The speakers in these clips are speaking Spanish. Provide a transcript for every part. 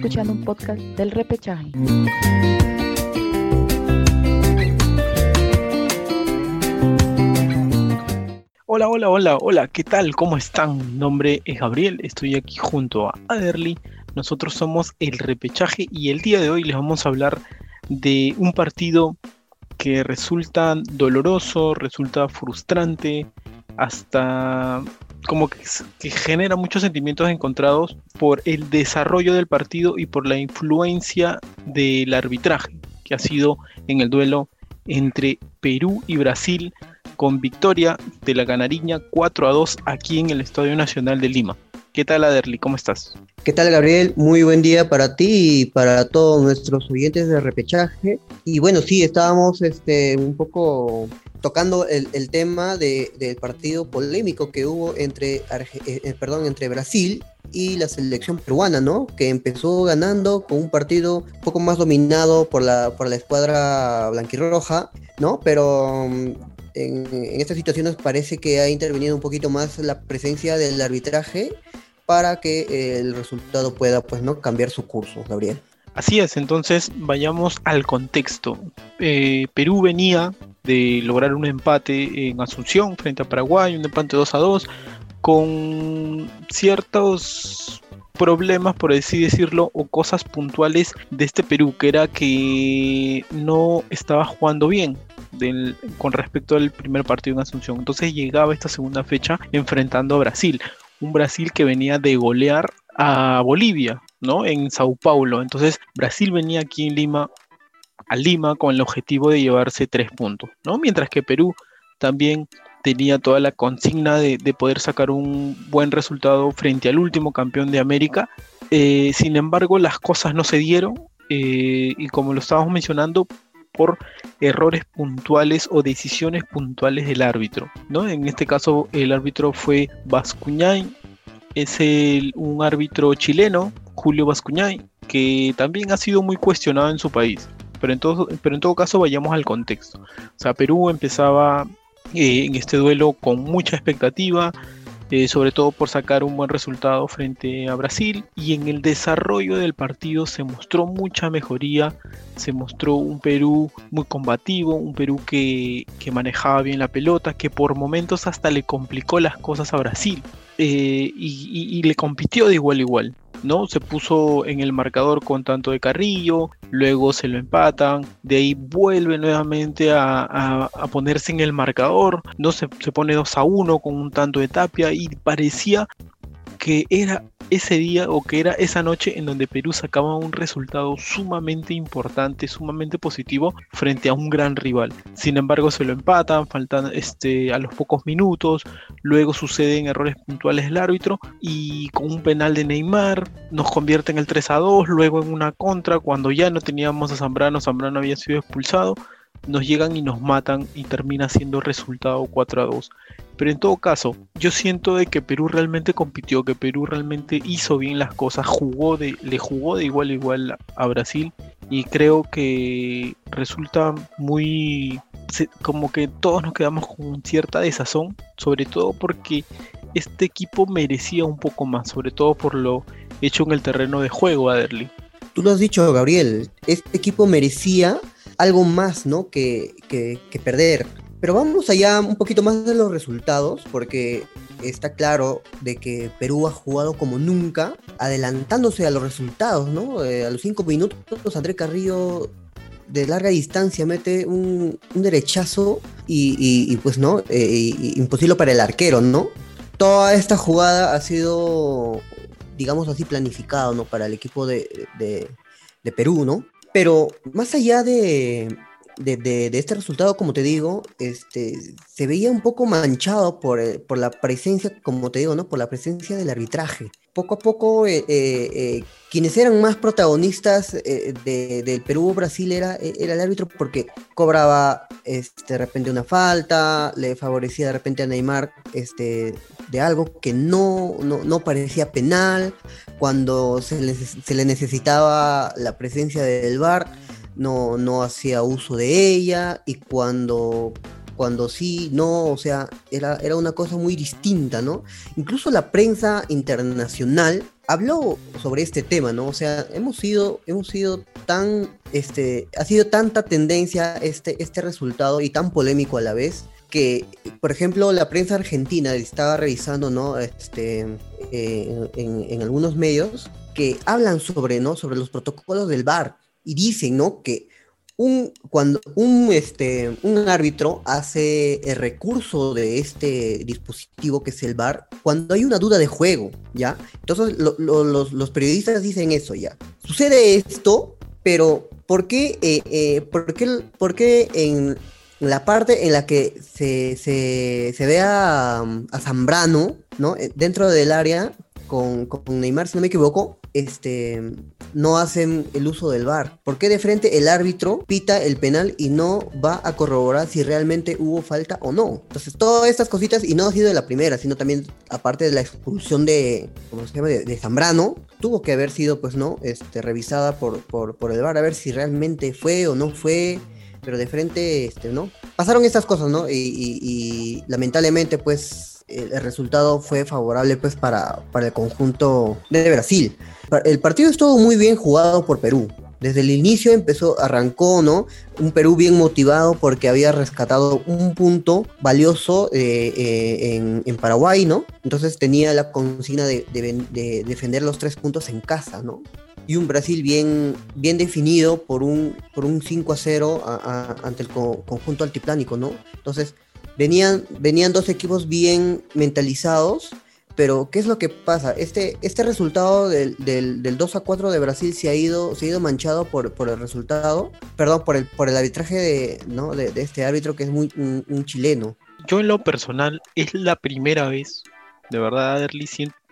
escuchando un podcast del repechaje. Hola, hola, hola, hola, ¿qué tal? ¿Cómo están? Mi nombre es Gabriel, estoy aquí junto a Aderly. Nosotros somos el repechaje y el día de hoy les vamos a hablar de un partido que resulta doloroso, resulta frustrante, hasta como que, genera muchos sentimientos encontrados por el desarrollo del partido y por la influencia del arbitraje que ha sido en el duelo entre Perú y Brasil con victoria de la Ganariña 4 a 2 aquí en el Estadio Nacional de Lima. ¿Qué tal, Aderly? ¿Cómo estás? ¿Qué tal, Gabriel? Muy buen día para ti y para todos nuestros oyentes de repechaje. Y bueno, sí, estábamos este, un poco tocando el, tema de, del partido polémico que hubo entre, eh, eh, perdón, entre Brasil y la selección peruana, ¿no? Que empezó ganando con un partido un poco más dominado por la, por la escuadra blanquirroja, ¿no? Pero en, estas situaciones parece que ha intervenido un poquito más la presencia del arbitraje para que eh, el resultado pueda pues no cambiar su curso, Gabriel. Así es, entonces vayamos al contexto. Perú venía de lograr un empate en Asunción frente a Paraguay, un empate 2 a 2, con ciertos problemas, por así decirlo, o cosas puntuales de este Perú, que era que no estaba jugando bien con respecto al primer partido en Asunción. Entonces llegaba esta segunda fecha enfrentando a Brasil, un Brasil que venía de golear a Bolivia, ¿no? En Sao Paulo. Entonces Brasil venía aquí en Lima, a Lima, con el objetivo de llevarse tres puntos, ¿no? Mientras que Perú también tenía toda la consigna de, poder sacar un buen resultado frente al último campeón de América. Eh, sin embargo, las cosas no se dieron eh, y como lo estábamos mencionando, por errores puntuales o decisiones puntuales del árbitro. ¿no? En este caso el árbitro fue Bascuñay, es un árbitro chileno, Julio Bascuñay, que también ha sido muy cuestionado en su país. Pero en todo, pero en todo caso vayamos al contexto. O sea, Perú empezaba eh, en este duelo con mucha expectativa, eh, sobre todo por sacar un buen resultado frente a Brasil y en el desarrollo del partido se mostró mucha mejoría, se mostró un Perú muy combativo, un Perú que, manejaba bien la pelota, que por momentos hasta le complicó las cosas a Brasil eh, y le compitió de igual a igual. ¿No? Se puso en el marcador con tanto de Carrillo, luego se lo empatan, de ahí vuelve nuevamente a, ponerse en el marcador, ¿no? Se, se pone 2 a 1 con un tanto de Tapia y parecía que era ese día o que era esa noche en donde Perú sacaba un resultado sumamente importante, sumamente positivo frente a un gran rival. Sin embargo, se lo empatan, faltan este, a los pocos minutos, luego suceden errores puntuales del árbitro y con un penal de Neymar nos convierte en el 3 a 2, luego en una contra cuando ya no teníamos a Zambrano, Zambrano había sido expulsado nos llegan y nos matan y termina siendo resultado 4 a 2. Pero en todo caso, yo siento de que Perú realmente compitió, que Perú realmente hizo bien las cosas, jugó de, le jugó de igual a igual a Brasil y creo que resulta muy como que todos nos quedamos con cierta desazón, sobre todo porque este equipo merecía un poco más, sobre todo por lo hecho en el terreno de juego, Aderly. Tú lo has dicho, Gabriel, este equipo merecía algo más, ¿no? Que, que, perder. Pero vamos allá un poquito más de los resultados, porque está claro de que Perú ha jugado como nunca, adelantándose a los resultados, ¿no? Eh, a los cinco minutos, André Carrillo de larga distancia mete un, derechazo y, pues, ¿no? Eh, imposible para el arquero, ¿no? Toda esta jugada ha sido, digamos así, planificado, ¿no? Para el equipo de, de Perú, ¿no? Pero más allá de, este resultado, como te digo, este, se veía un poco manchado por, eh, por, la presencia, como te digo, ¿no? Por la presencia del arbitraje. Poco a poco, eh, eh, quienes eran más protagonistas del Perú-Brasil era, era el árbitro porque cobraba este, de repente una falta, le favorecía de repente a Neymar este, de algo que no, no, parecía penal, cuando se le, se le, necesitaba la presencia del VAR, no, no hacía uso de ella, y cuando, cuando sí, no, o sea, era, era una cosa muy distinta, ¿no? Incluso la prensa internacional habló sobre este tema, ¿no? O sea, hemos sido, hemos sido tan, este, ha sido tanta tendencia este, este resultado y tan polémico a la vez que, por ejemplo, la prensa argentina estaba revisando, ¿no? Este, eh, en, en, algunos medios que hablan sobre, ¿no? Sobre los protocolos del VAR y dicen, ¿no? Que un, cuando un, este, un árbitro hace el recurso de este dispositivo que es el VAR, cuando hay una duda de juego, ¿ya? Entonces los, los, periodistas dicen eso, ¿ya? Sucede esto, pero ¿por qué, eh, eh, por qué, por qué en la parte en la que se, se, se ve a, a, Zambrano, ¿no? Eh, dentro del área, con, con Neymar, si no me equivoco, este, no hacen el uso del VAR? ¿Por qué de frente el árbitro pita el penal y no va a corroborar si realmente hubo falta o no? Entonces, todas estas cositas, y no ha sido de la primera, sino también, aparte de la expulsión de, ¿cómo se llama?, de, Zambrano, tuvo que haber sido, pues, ¿no?, este, revisada por, por, por el VAR, a ver si realmente fue o no fue pero de frente, este, ¿no? Pasaron estas cosas, ¿no? y lamentablemente, pues, el resultado fue favorable pues para, para el conjunto de Brasil. El partido estuvo muy bien jugado por Perú. Desde el inicio empezó, arrancó, ¿no? Un Perú bien motivado porque había rescatado un punto valioso eh, eh, en, Paraguay, ¿no? Entonces tenía la consigna de, defender los tres puntos en casa, ¿no? Y un Brasil bien, bien definido por un, por un 5 a 0 ante el conjunto altiplánico, ¿no? Entonces, venían, venían dos equipos bien mentalizados, pero ¿qué es lo que pasa? Este, este resultado del, del, 2 a 4 de Brasil se ha ido, se ha ido manchado por, por el resultado, perdón, por el, por el arbitraje de, ¿no? de, este árbitro que es muy, un, chileno. Yo en lo personal es la primera vez, de verdad,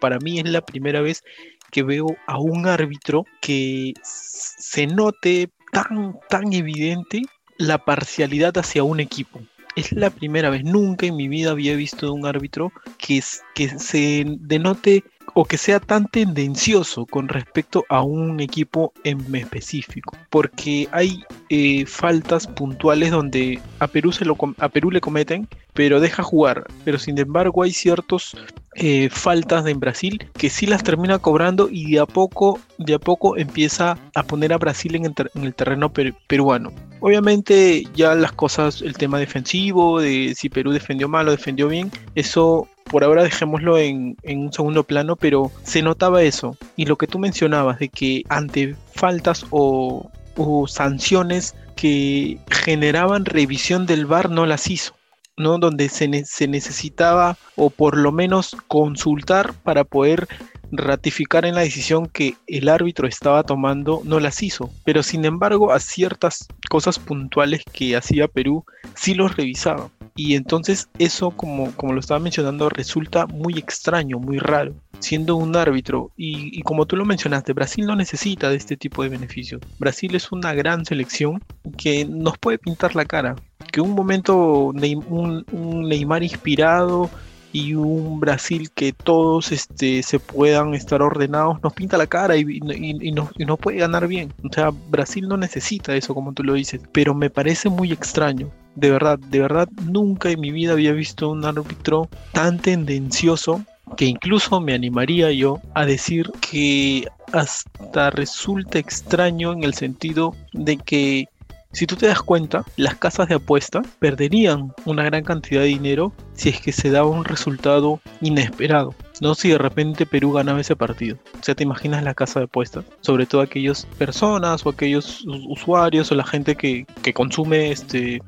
para mí es la primera vez que veo a un árbitro que se note tan, tan evidente la parcialidad hacia un equipo es la primera vez, nunca en mi vida había visto un árbitro que, que se denote o que sea tan tendencioso con respecto a un equipo en específico, porque hay eh, faltas puntuales donde a Perú, se lo, a Perú le cometen, pero deja jugar, pero sin embargo hay ciertos eh, faltas en Brasil que sí las termina cobrando y de a poco, de a poco empieza a poner a Brasil en el, terreno peruano. Obviamente ya las cosas, el tema defensivo, de si Perú defendió mal o defendió bien, eso por ahora dejémoslo en, un segundo plano, pero se notaba eso. Y lo que tú mencionabas de que ante faltas o, o sanciones que generaban revisión del VAR no las hizo. ¿no? Donde se, se necesitaba o por lo menos consultar para poder ratificar en la decisión que el árbitro estaba tomando no las hizo, pero sin embargo a ciertas cosas puntuales que hacía Perú sí los revisaba. Y entonces eso, como, como lo estaba mencionando, resulta muy extraño, muy raro, siendo un árbitro. Y, y, como tú lo mencionaste, Brasil no necesita de este tipo de beneficios. Brasil es una gran selección que nos puede pintar la cara. Que un momento, un, Neymar inspirado y un Brasil que todos este, se puedan estar ordenados, nos pinta la cara y, y, nos, y, nos, puede ganar bien. O sea, Brasil no necesita eso, como tú lo dices, pero me parece muy extraño. De verdad, de verdad, nunca en mi vida había visto un árbitro tan tendencioso que incluso me animaría yo a decir que hasta resulta extraño en el sentido de que si tú te das cuenta, las casas de apuesta perderían una gran cantidad de dinero si es que se daba un resultado inesperado. No si de repente Perú ganaba ese partido. O sea, te imaginas la casa de apuestas, sobre todo aquellas personas o aquellos usuarios o la gente que, consume este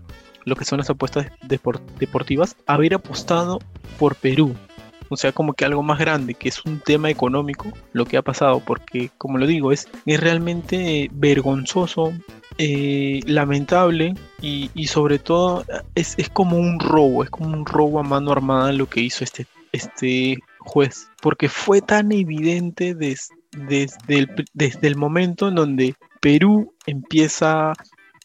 lo que son las apuestas deportivas, haber apostado por Perú. O sea, como que algo más grande, que es un tema económico, lo que ha pasado, porque como lo digo, es, es realmente vergonzoso eh, lamentable y, sobre todo es, como un robo, es como un robo a mano armada lo que hizo este, este juez, porque fue tan evidente desde, el, desde el momento en donde Perú empieza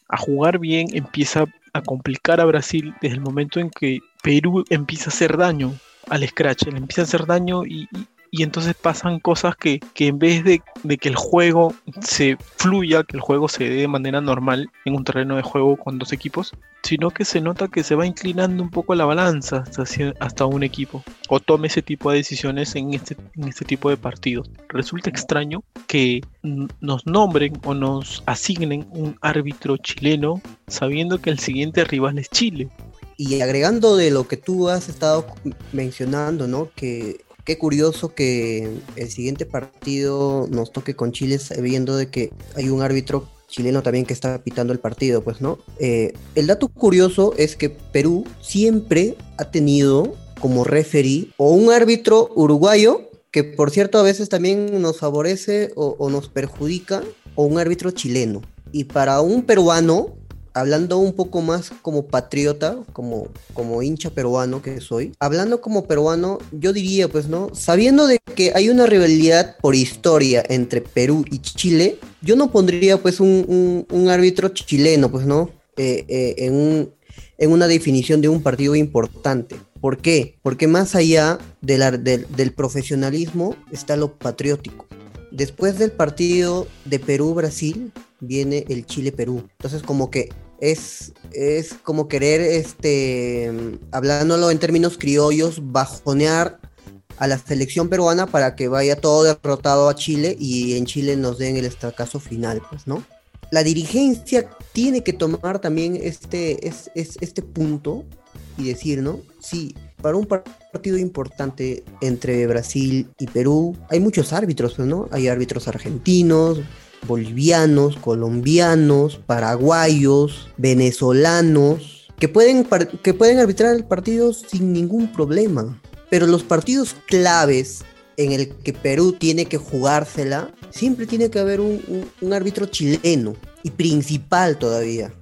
a jugar bien, empieza a complicar a Brasil, desde el momento en que Perú empieza a hacer daño al Scratch, le empieza a hacer daño y, y entonces pasan cosas que, que en vez de, de, que el juego se fluya, que el juego se dé de manera normal en un terreno de juego con dos equipos, sino que se nota que se va inclinando un poco la balanza hasta, hasta un equipo o tome ese tipo de decisiones en este, en este tipo de partidos. Resulta extraño que nos nombren o nos asignen un árbitro chileno sabiendo que el siguiente rival es Chile. Y agregando de lo que tú has estado mencionando, ¿no? Que qué curioso que el siguiente partido nos toque con Chile sabiendo de que hay un árbitro chileno también que está pitando el partido, pues, ¿no? Eh, el dato curioso es que Perú siempre ha tenido como referee o un árbitro uruguayo, que por cierto a veces también nos favorece o nos perjudica, o un árbitro chileno. Y para un peruano, hablando un poco más como patriota, como, como hincha peruano que soy, hablando como peruano, yo diría, pues, ¿no? Sabiendo de que hay una rivalidad por historia entre Perú y Chile, yo no pondría, pues, un, árbitro chileno, pues, ¿no? Eh, eh, en, en una definición de un partido importante. ¿Por qué? Porque más allá del profesionalismo está lo patriótico. Después del partido de Perú-Brasil viene el Chile-Perú. Entonces como que es, es como querer, este, hablándolo en términos criollos, bajonear a la selección peruana para que vaya todo derrotado a Chile y en Chile nos den el estacazo final, pues, ¿no? La dirigencia tiene que tomar también este, es, este punto y decir, ¿no? Sí, para un partido importante entre Brasil y Perú hay muchos árbitros, ¿no? Hay árbitros argentinos, bolivianos, colombianos, paraguayos, venezolanos, que pueden, que pueden arbitrar el partido sin ningún problema. Pero los partidos claves en el que Perú tiene que jugársela, siempre tiene que haber un, árbitro chileno y principal todavía.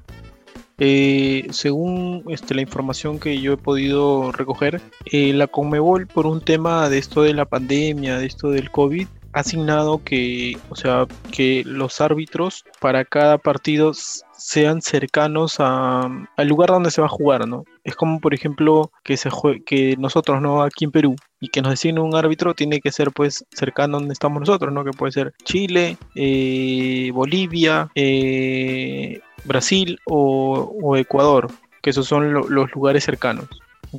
Eh, según este, la información que yo he podido recoger, eh, la Conmebol por un tema de esto de la pandemia, de esto del COVID, asignado que, o sea, que los árbitros para cada partido sean cercanos a, al lugar donde se va a jugar, ¿no? Es como, por ejemplo, que, se que nosotros, ¿no? Aquí en Perú, y que nos designe un árbitro, tiene que ser, pues, cercano donde estamos nosotros, ¿no? Que puede ser Chile, eh, Bolivia, eh, Brasil o, Ecuador, que esos son los lugares cercanos.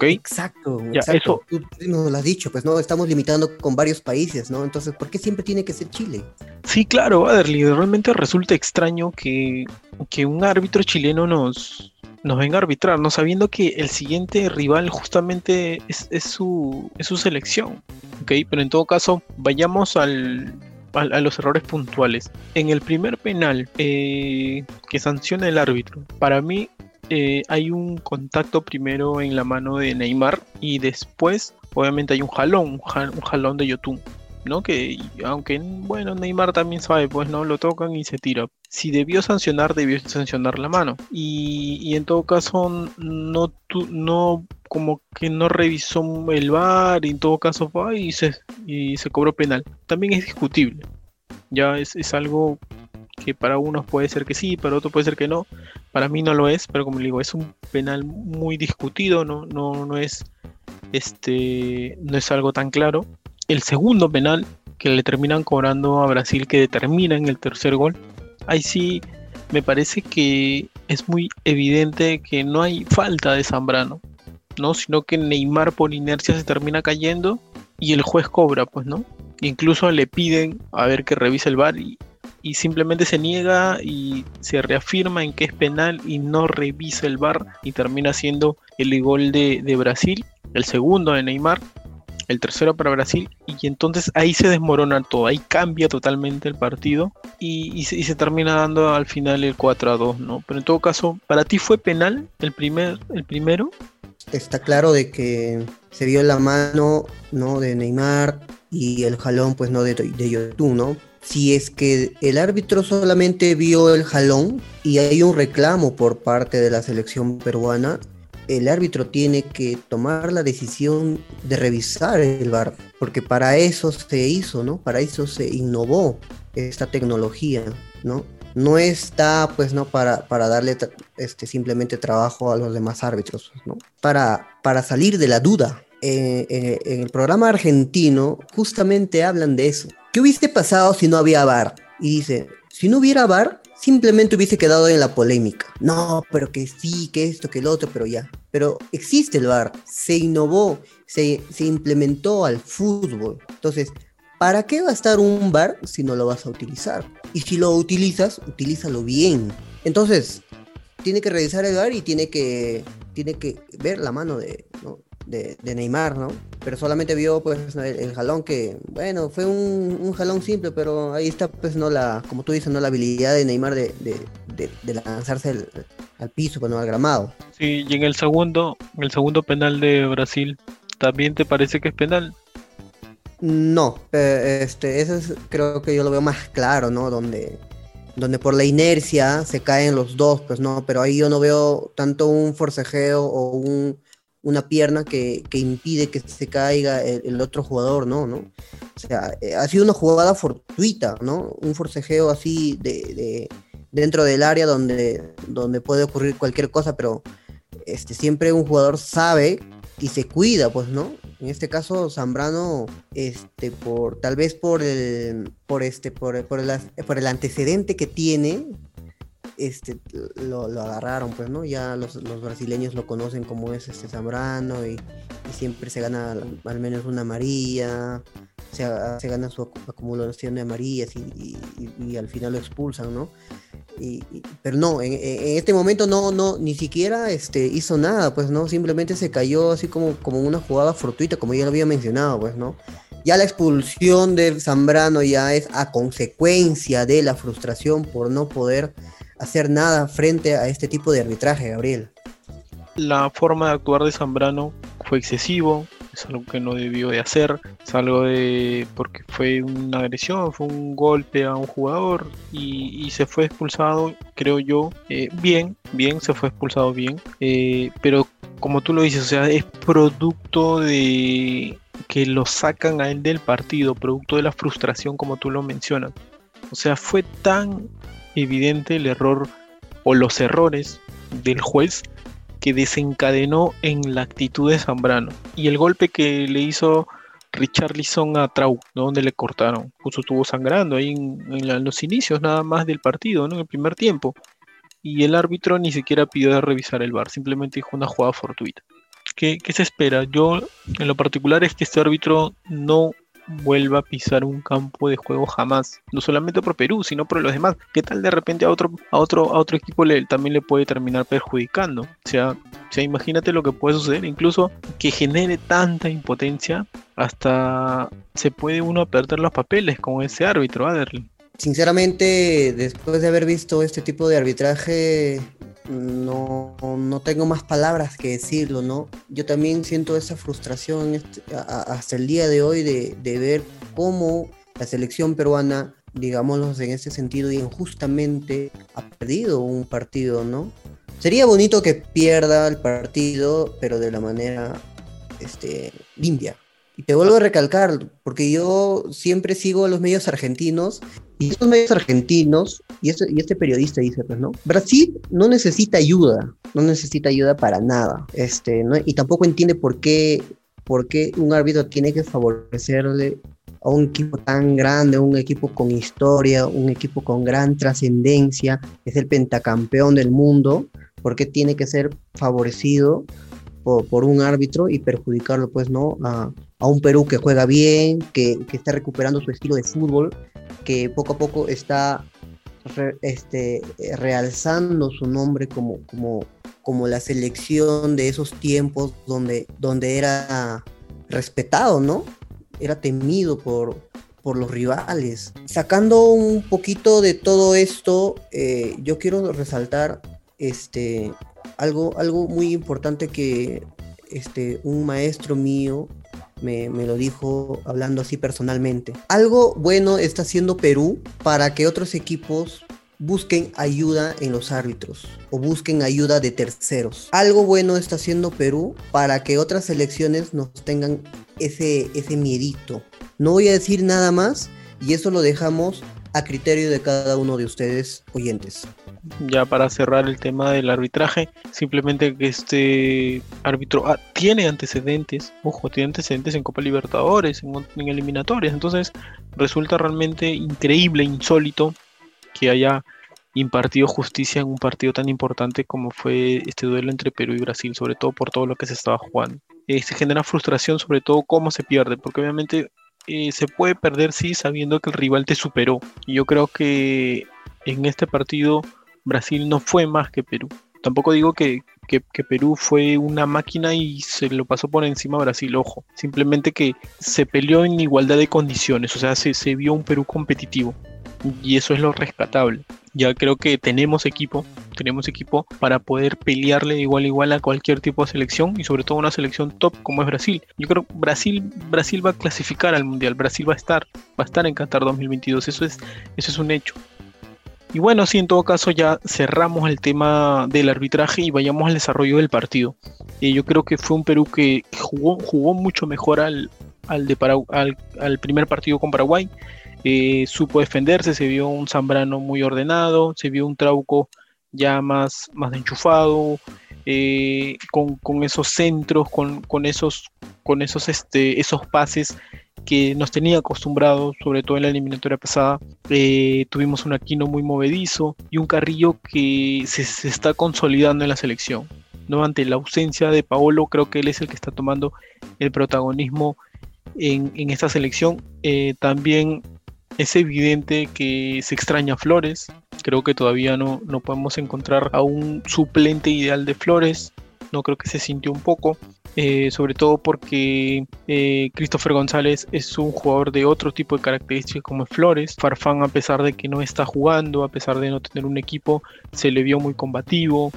Exacto, ya, Eso... Tú nos lo has dicho, pues no, estamos limitando con varios países, ¿no? Entonces, ¿por qué siempre tiene que ser Chile? Sí, claro, Adderley, realmente resulta extraño que, que un árbitro chileno nos, nos venga a arbitrar, no sabiendo que el siguiente rival justamente es, es, su, es su selección, ¿ok? Pero en todo caso, vayamos al, a, los errores puntuales. En el primer penal eh, que sanciona el árbitro, para mí eh, hay un contacto primero en la mano de Neymar y después obviamente hay un jalón, un, jalón de Yotun, ¿no? Que aunque, bueno, Neymar también sabe, pues no, lo tocan y se tira. Si debió sancionar, debió sancionar la mano. Y, en todo caso, no, como que no revisó el VAR y en todo caso fue y se, y cobró penal. También es discutible. Ya es, es algo que para unos puede ser que sí, para otros puede ser que no. Para mí no lo es, pero como le digo, es un penal muy discutido, no, no, no es este no es algo tan claro. El segundo penal que le terminan cobrando a Brasil que determina en el tercer gol, ahí sí me parece que es muy evidente que no hay falta de Zambrano, ¿no? Sino que Neymar por inercia se termina cayendo y el juez cobra, pues, ¿no? Incluso le piden a ver que revise el VAR y, y simplemente se niega y se reafirma en que es penal y no revisa el VAR y termina siendo el gol de, Brasil, el segundo de Neymar, el tercero para Brasil y entonces ahí se desmorona todo, ahí cambia totalmente el partido y, se, termina dando al final el 4 a 2, ¿no? Pero en todo caso, ¿para ti fue penal el, primer, el primero? Está claro de que se vio la mano, ¿no? De Neymar y el jalón, pues, ¿no? De, de YouTube, ¿no? Si es que el árbitro solamente vio el jalón y hay un reclamo por parte de la selección peruana, el árbitro tiene que tomar la decisión de revisar el VAR, porque para eso se hizo, ¿no? Para eso se innovó esta tecnología, ¿no? No está, pues, ¿no? Para, para darle este, simplemente trabajo a los demás árbitros, ¿no? Para, para salir de la duda eh, eh, en el programa argentino justamente hablan de eso. ¿Qué hubiese pasado si no había VAR? Y dice, si no hubiera VAR, simplemente hubiese quedado en la polémica. No, pero que sí, que esto, que el otro, pero ya. Pero existe el VAR, se innovó, se, implementó al fútbol. Entonces, ¿para qué va a estar un VAR si no lo vas a utilizar? Y si lo utilizas, utilízalo bien. Entonces, tiene que revisar el VAR y tiene que, tiene que ver la mano de, de, Neymar, ¿no? Pero solamente vio pues el, jalón que, bueno, fue un, jalón simple, pero ahí está pues no la, como tú dices, no la habilidad de Neymar de, lanzarse al piso, pues no al gramado. Sí, y en el segundo, el segundo penal de Brasil, ¿también te parece que es penal? No, este, eso es, creo que yo lo veo más claro, ¿no? Donde, donde por la inercia se caen los dos, pues no, pero ahí yo no veo tanto un forcejeo o un una pierna que, impide que se caiga el, otro jugador, ¿no? ¿no? O sea, eh, ha sido una jugada fortuita, ¿no? Un forcejeo así de, dentro del área donde, donde puede ocurrir cualquier cosa, pero este, siempre un jugador sabe y se cuida, pues, ¿no? En este caso, Zambrano, este, por, tal vez por el, por este, por, por por el antecedente que tiene, este, lo, agarraron, pues, ¿no? Ya los, brasileños lo conocen como es este Zambrano y, siempre se gana al menos una amarilla, se, se gana su acumulación de amarillas y, al final lo expulsan, ¿no? pero no, en, este momento no, no, ni siquiera este, hizo nada, pues, ¿no? Simplemente se cayó así como, como una jugada fortuita, como ya lo había mencionado, pues, ¿no? Ya la expulsión de Zambrano ya es a consecuencia de la frustración por no poder hacer nada frente a este tipo de arbitraje, Gabriel. La forma de actuar de Zambrano fue excesivo, es algo que no debió de hacer, es algo de porque fue una agresión, fue un golpe a un jugador y, se fue expulsado, creo yo, eh, bien, bien, se fue expulsado bien, eh, pero como tú lo dices, o sea, es producto de que lo sacan a él del partido, producto de la frustración como tú lo mencionas. O sea, fue tan evidente el error o los errores del juez que desencadenó en la actitud de Zambrano y el golpe que le hizo Richarlison a Trau, donde le cortaron, justo estuvo sangrando ahí en, los inicios nada más del partido, en el primer tiempo. Y el árbitro ni siquiera pidió revisar el bar, simplemente dijo una jugada fortuita. ¿Qué, ¿Qué se espera? Yo, en lo particular, es que este árbitro no vuelva a pisar un campo de juego jamás. No solamente por Perú, sino por los demás. ¿Qué tal de repente a otro, a otro, a otro equipo le, también le puede terminar perjudicando? O sea, o sea, imagínate lo que puede suceder. Incluso que genere tanta impotencia, hasta se puede uno perder los papeles con ese árbitro, Adderley. Sinceramente, después de haber visto este tipo de arbitraje, no, no tengo más palabras que decirlo, ¿no? Yo también siento esa frustración hasta el día de hoy de, ver cómo la selección peruana, digámoslo en ese sentido, injustamente ha perdido un partido, ¿no? Sería bonito que pierda el partido, pero de la manera este, limpia. Y te vuelvo a recalcar, porque yo siempre sigo a los medios argentinos y estos medios argentinos, y este, y este periodista dice, pues, ¿no? Brasil no necesita ayuda, no necesita ayuda para nada, este. Y tampoco entiende por qué, por qué un árbitro tiene que favorecerle a un equipo tan grande, un equipo con historia, un equipo con gran trascendencia, es el pentacampeón del mundo, ¿por qué tiene que ser favorecido por, un árbitro y perjudicarlo, pues, ¿no? A, un Perú que juega bien, que, que, está recuperando su estilo de fútbol que poco a poco está este, realzando su nombre como, como, como la selección de esos tiempos donde, donde era respetado, ¿no? Era temido por, por los rivales. Sacando un poquito de todo esto, eh, yo quiero resaltar este, algo, algo muy importante que este, un maestro mío me, lo dijo hablando así personalmente. Algo bueno está haciendo Perú para que otros equipos busquen ayuda en los árbitros o busquen ayuda de terceros. Algo bueno está haciendo Perú para que otras selecciones nos tengan ese, ese miedito. No voy a decir nada más y eso lo dejamos a criterio de cada uno de ustedes oyentes. Ya para cerrar el tema del arbitraje, simplemente que este árbitro ah, tiene antecedentes, ojo, tiene antecedentes en Copa Libertadores, en, eliminatorias, entonces resulta realmente increíble, insólito que haya impartido justicia en un partido tan importante como fue este duelo entre Perú y Brasil, sobre todo por todo lo que se estaba jugando. Eh, se genera frustración sobre todo cómo se pierde, porque obviamente eh, se puede perder sí sabiendo que el rival te superó. Y yo creo que en este partido Brasil no fue más que Perú. Tampoco digo que, que, Perú fue una máquina y se lo pasó por encima a Brasil, ojo. Simplemente que se peleó en igualdad de condiciones, o sea, se, se vio un Perú competitivo. Y eso es lo rescatable ya creo que tenemos equipo, tenemos equipo para poder pelearle igual a igual a cualquier tipo de selección y sobre todo una selección top como es Brasil. Yo creo que Brasil, Brasil va a clasificar al Mundial, Brasil va a estar, va a estar en Qatar 2022, eso es, eso es un hecho. Y bueno, sí, en todo caso ya cerramos el tema del arbitraje y vayamos al desarrollo del partido. Eh, yo creo que fue un Perú que jugó, jugó mucho mejor al, al, de al, al primer partido con Paraguay. Eh, supo defenderse, se vio un Zambrano muy ordenado, se vio un Trauco ya más, más enchufado, eh, con, esos centros, con, esos, con esos, este, esos pases que nos tenía acostumbrados, sobre todo en la eliminatoria pasada. Eh, tuvimos un Aquino muy movedizo y un Carrillo que se, está consolidando en la selección. ¿no? Ante la ausencia de Paolo, creo que él es el que está tomando el protagonismo en, esta selección. también es evidente que se extraña Flores. Creo que todavía no, no podemos encontrar a un suplente ideal de Flores. No creo que se sintió un poco. Eh, sobre todo porque eh, Christopher González es un jugador de otro tipo de características como Flores. Farfán, a pesar de que no está jugando, a pesar de no tener un equipo, se le vio muy combativo.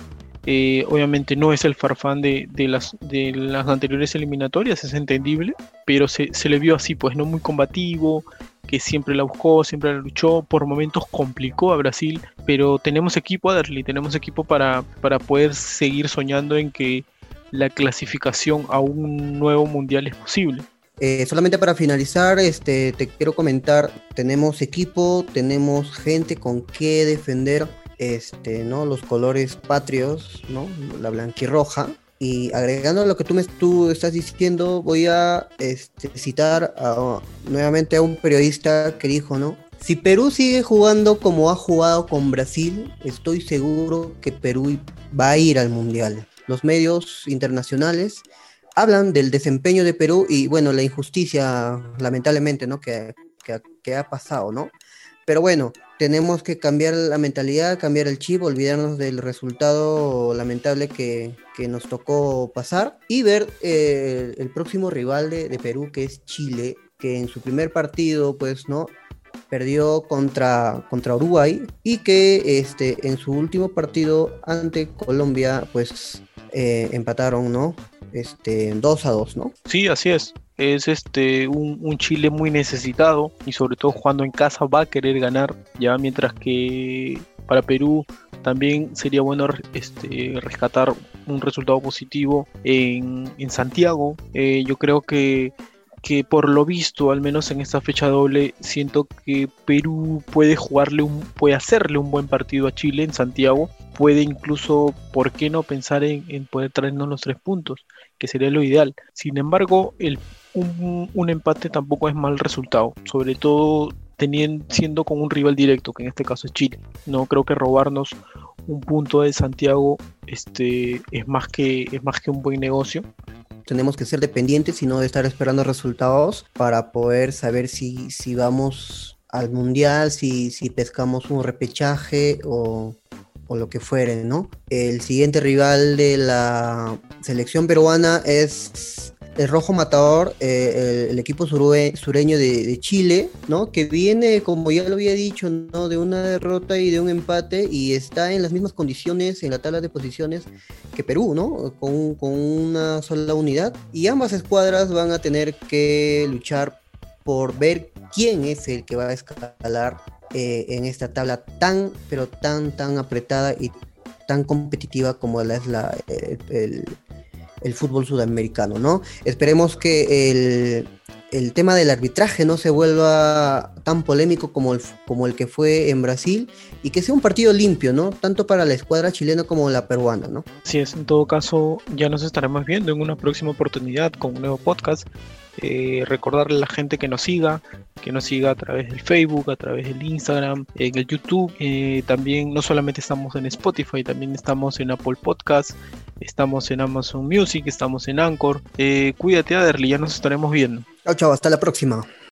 Eh, obviamente no es el Farfán de, las, de las anteriores eliminatorias, es entendible, pero se, se, le vio así, pues no muy combativo, que siempre la buscó, siempre la luchó, por momentos complicó a Brasil, pero tenemos equipo, Adderley, tenemos equipo para, para poder seguir soñando en que la clasificación a un nuevo mundial es posible. Eh, solamente para finalizar, este, te quiero comentar, tenemos equipo, tenemos gente con qué defender este, ¿no? los colores patrios, ¿no? la blanquirroja. Y agregando lo que tú, me, estás diciendo, voy a este, citar nuevamente a un periodista que dijo, ¿no? Si Perú sigue jugando como ha jugado con Brasil, estoy seguro que Perú va a ir al Mundial. Los medios internacionales hablan del desempeño de Perú y, bueno, la injusticia, lamentablemente, ¿no? Que, que, que ha pasado, ¿no? Pero bueno, tenemos que cambiar la mentalidad, cambiar el chip, olvidarnos del resultado lamentable que, nos tocó pasar y ver eh, el próximo rival de, Perú, que es Chile, que en su primer partido, pues, ¿no? Perdió contra, contra Uruguay y que este, en su último partido ante Colombia, pues, eh, empataron, ¿no? Este, 2 a 2, ¿no? Sí, así es es este un, Chile muy necesitado y sobre todo jugando en casa va a querer ganar ya mientras que para Perú también sería bueno este, rescatar un resultado positivo en, Santiago eh, yo creo que que por lo visto, al menos en esta fecha doble, siento que Perú puede jugarle un, puede hacerle un buen partido a Chile en Santiago, puede incluso, ¿por qué no pensar en, poder traernos los tres puntos? Que sería lo ideal. Sin embargo, el, un, empate tampoco es mal resultado, sobre todo teniendo, siendo con un rival directo, que en este caso es Chile. No creo que robarnos un punto de Santiago este, es, más que, es más que un buen negocio tenemos que ser dependientes y no de estar esperando resultados para poder saber si, si vamos al mundial, si, si pescamos un repechaje o, o lo que fuere, ¿no? El siguiente rival de la selección peruana es el Rojo Matador, eh, el, equipo sureño de, Chile, ¿no? Que viene, como ya lo había dicho, ¿no? De una derrota y de un empate y está en las mismas condiciones en la tabla de posiciones que Perú, ¿no? Con, una sola unidad. Y ambas escuadras van a tener que luchar por ver quién es el que va a escalar eh, en esta tabla tan, pero tan, tan apretada y tan competitiva como la es la, el el fútbol sudamericano, ¿no? Esperemos que el, el tema del arbitraje no se vuelva tan polémico como el, como el que fue en Brasil y que sea un partido limpio, ¿no? Tanto para la escuadra chilena como la peruana, ¿no? Sí, es, en todo caso, ya nos estaremos viendo en una próxima oportunidad con un nuevo podcast. Eh, recordarle a la gente que nos siga, que nos siga a través del Facebook, a través del Instagram, en el YouTube. Eh, también no solamente estamos en Spotify, también estamos en Apple Podcast, estamos en Amazon Music, estamos en Anchor. Eh, cuídate, Aderly, ya nos estaremos viendo. Chao, chao, hasta la próxima.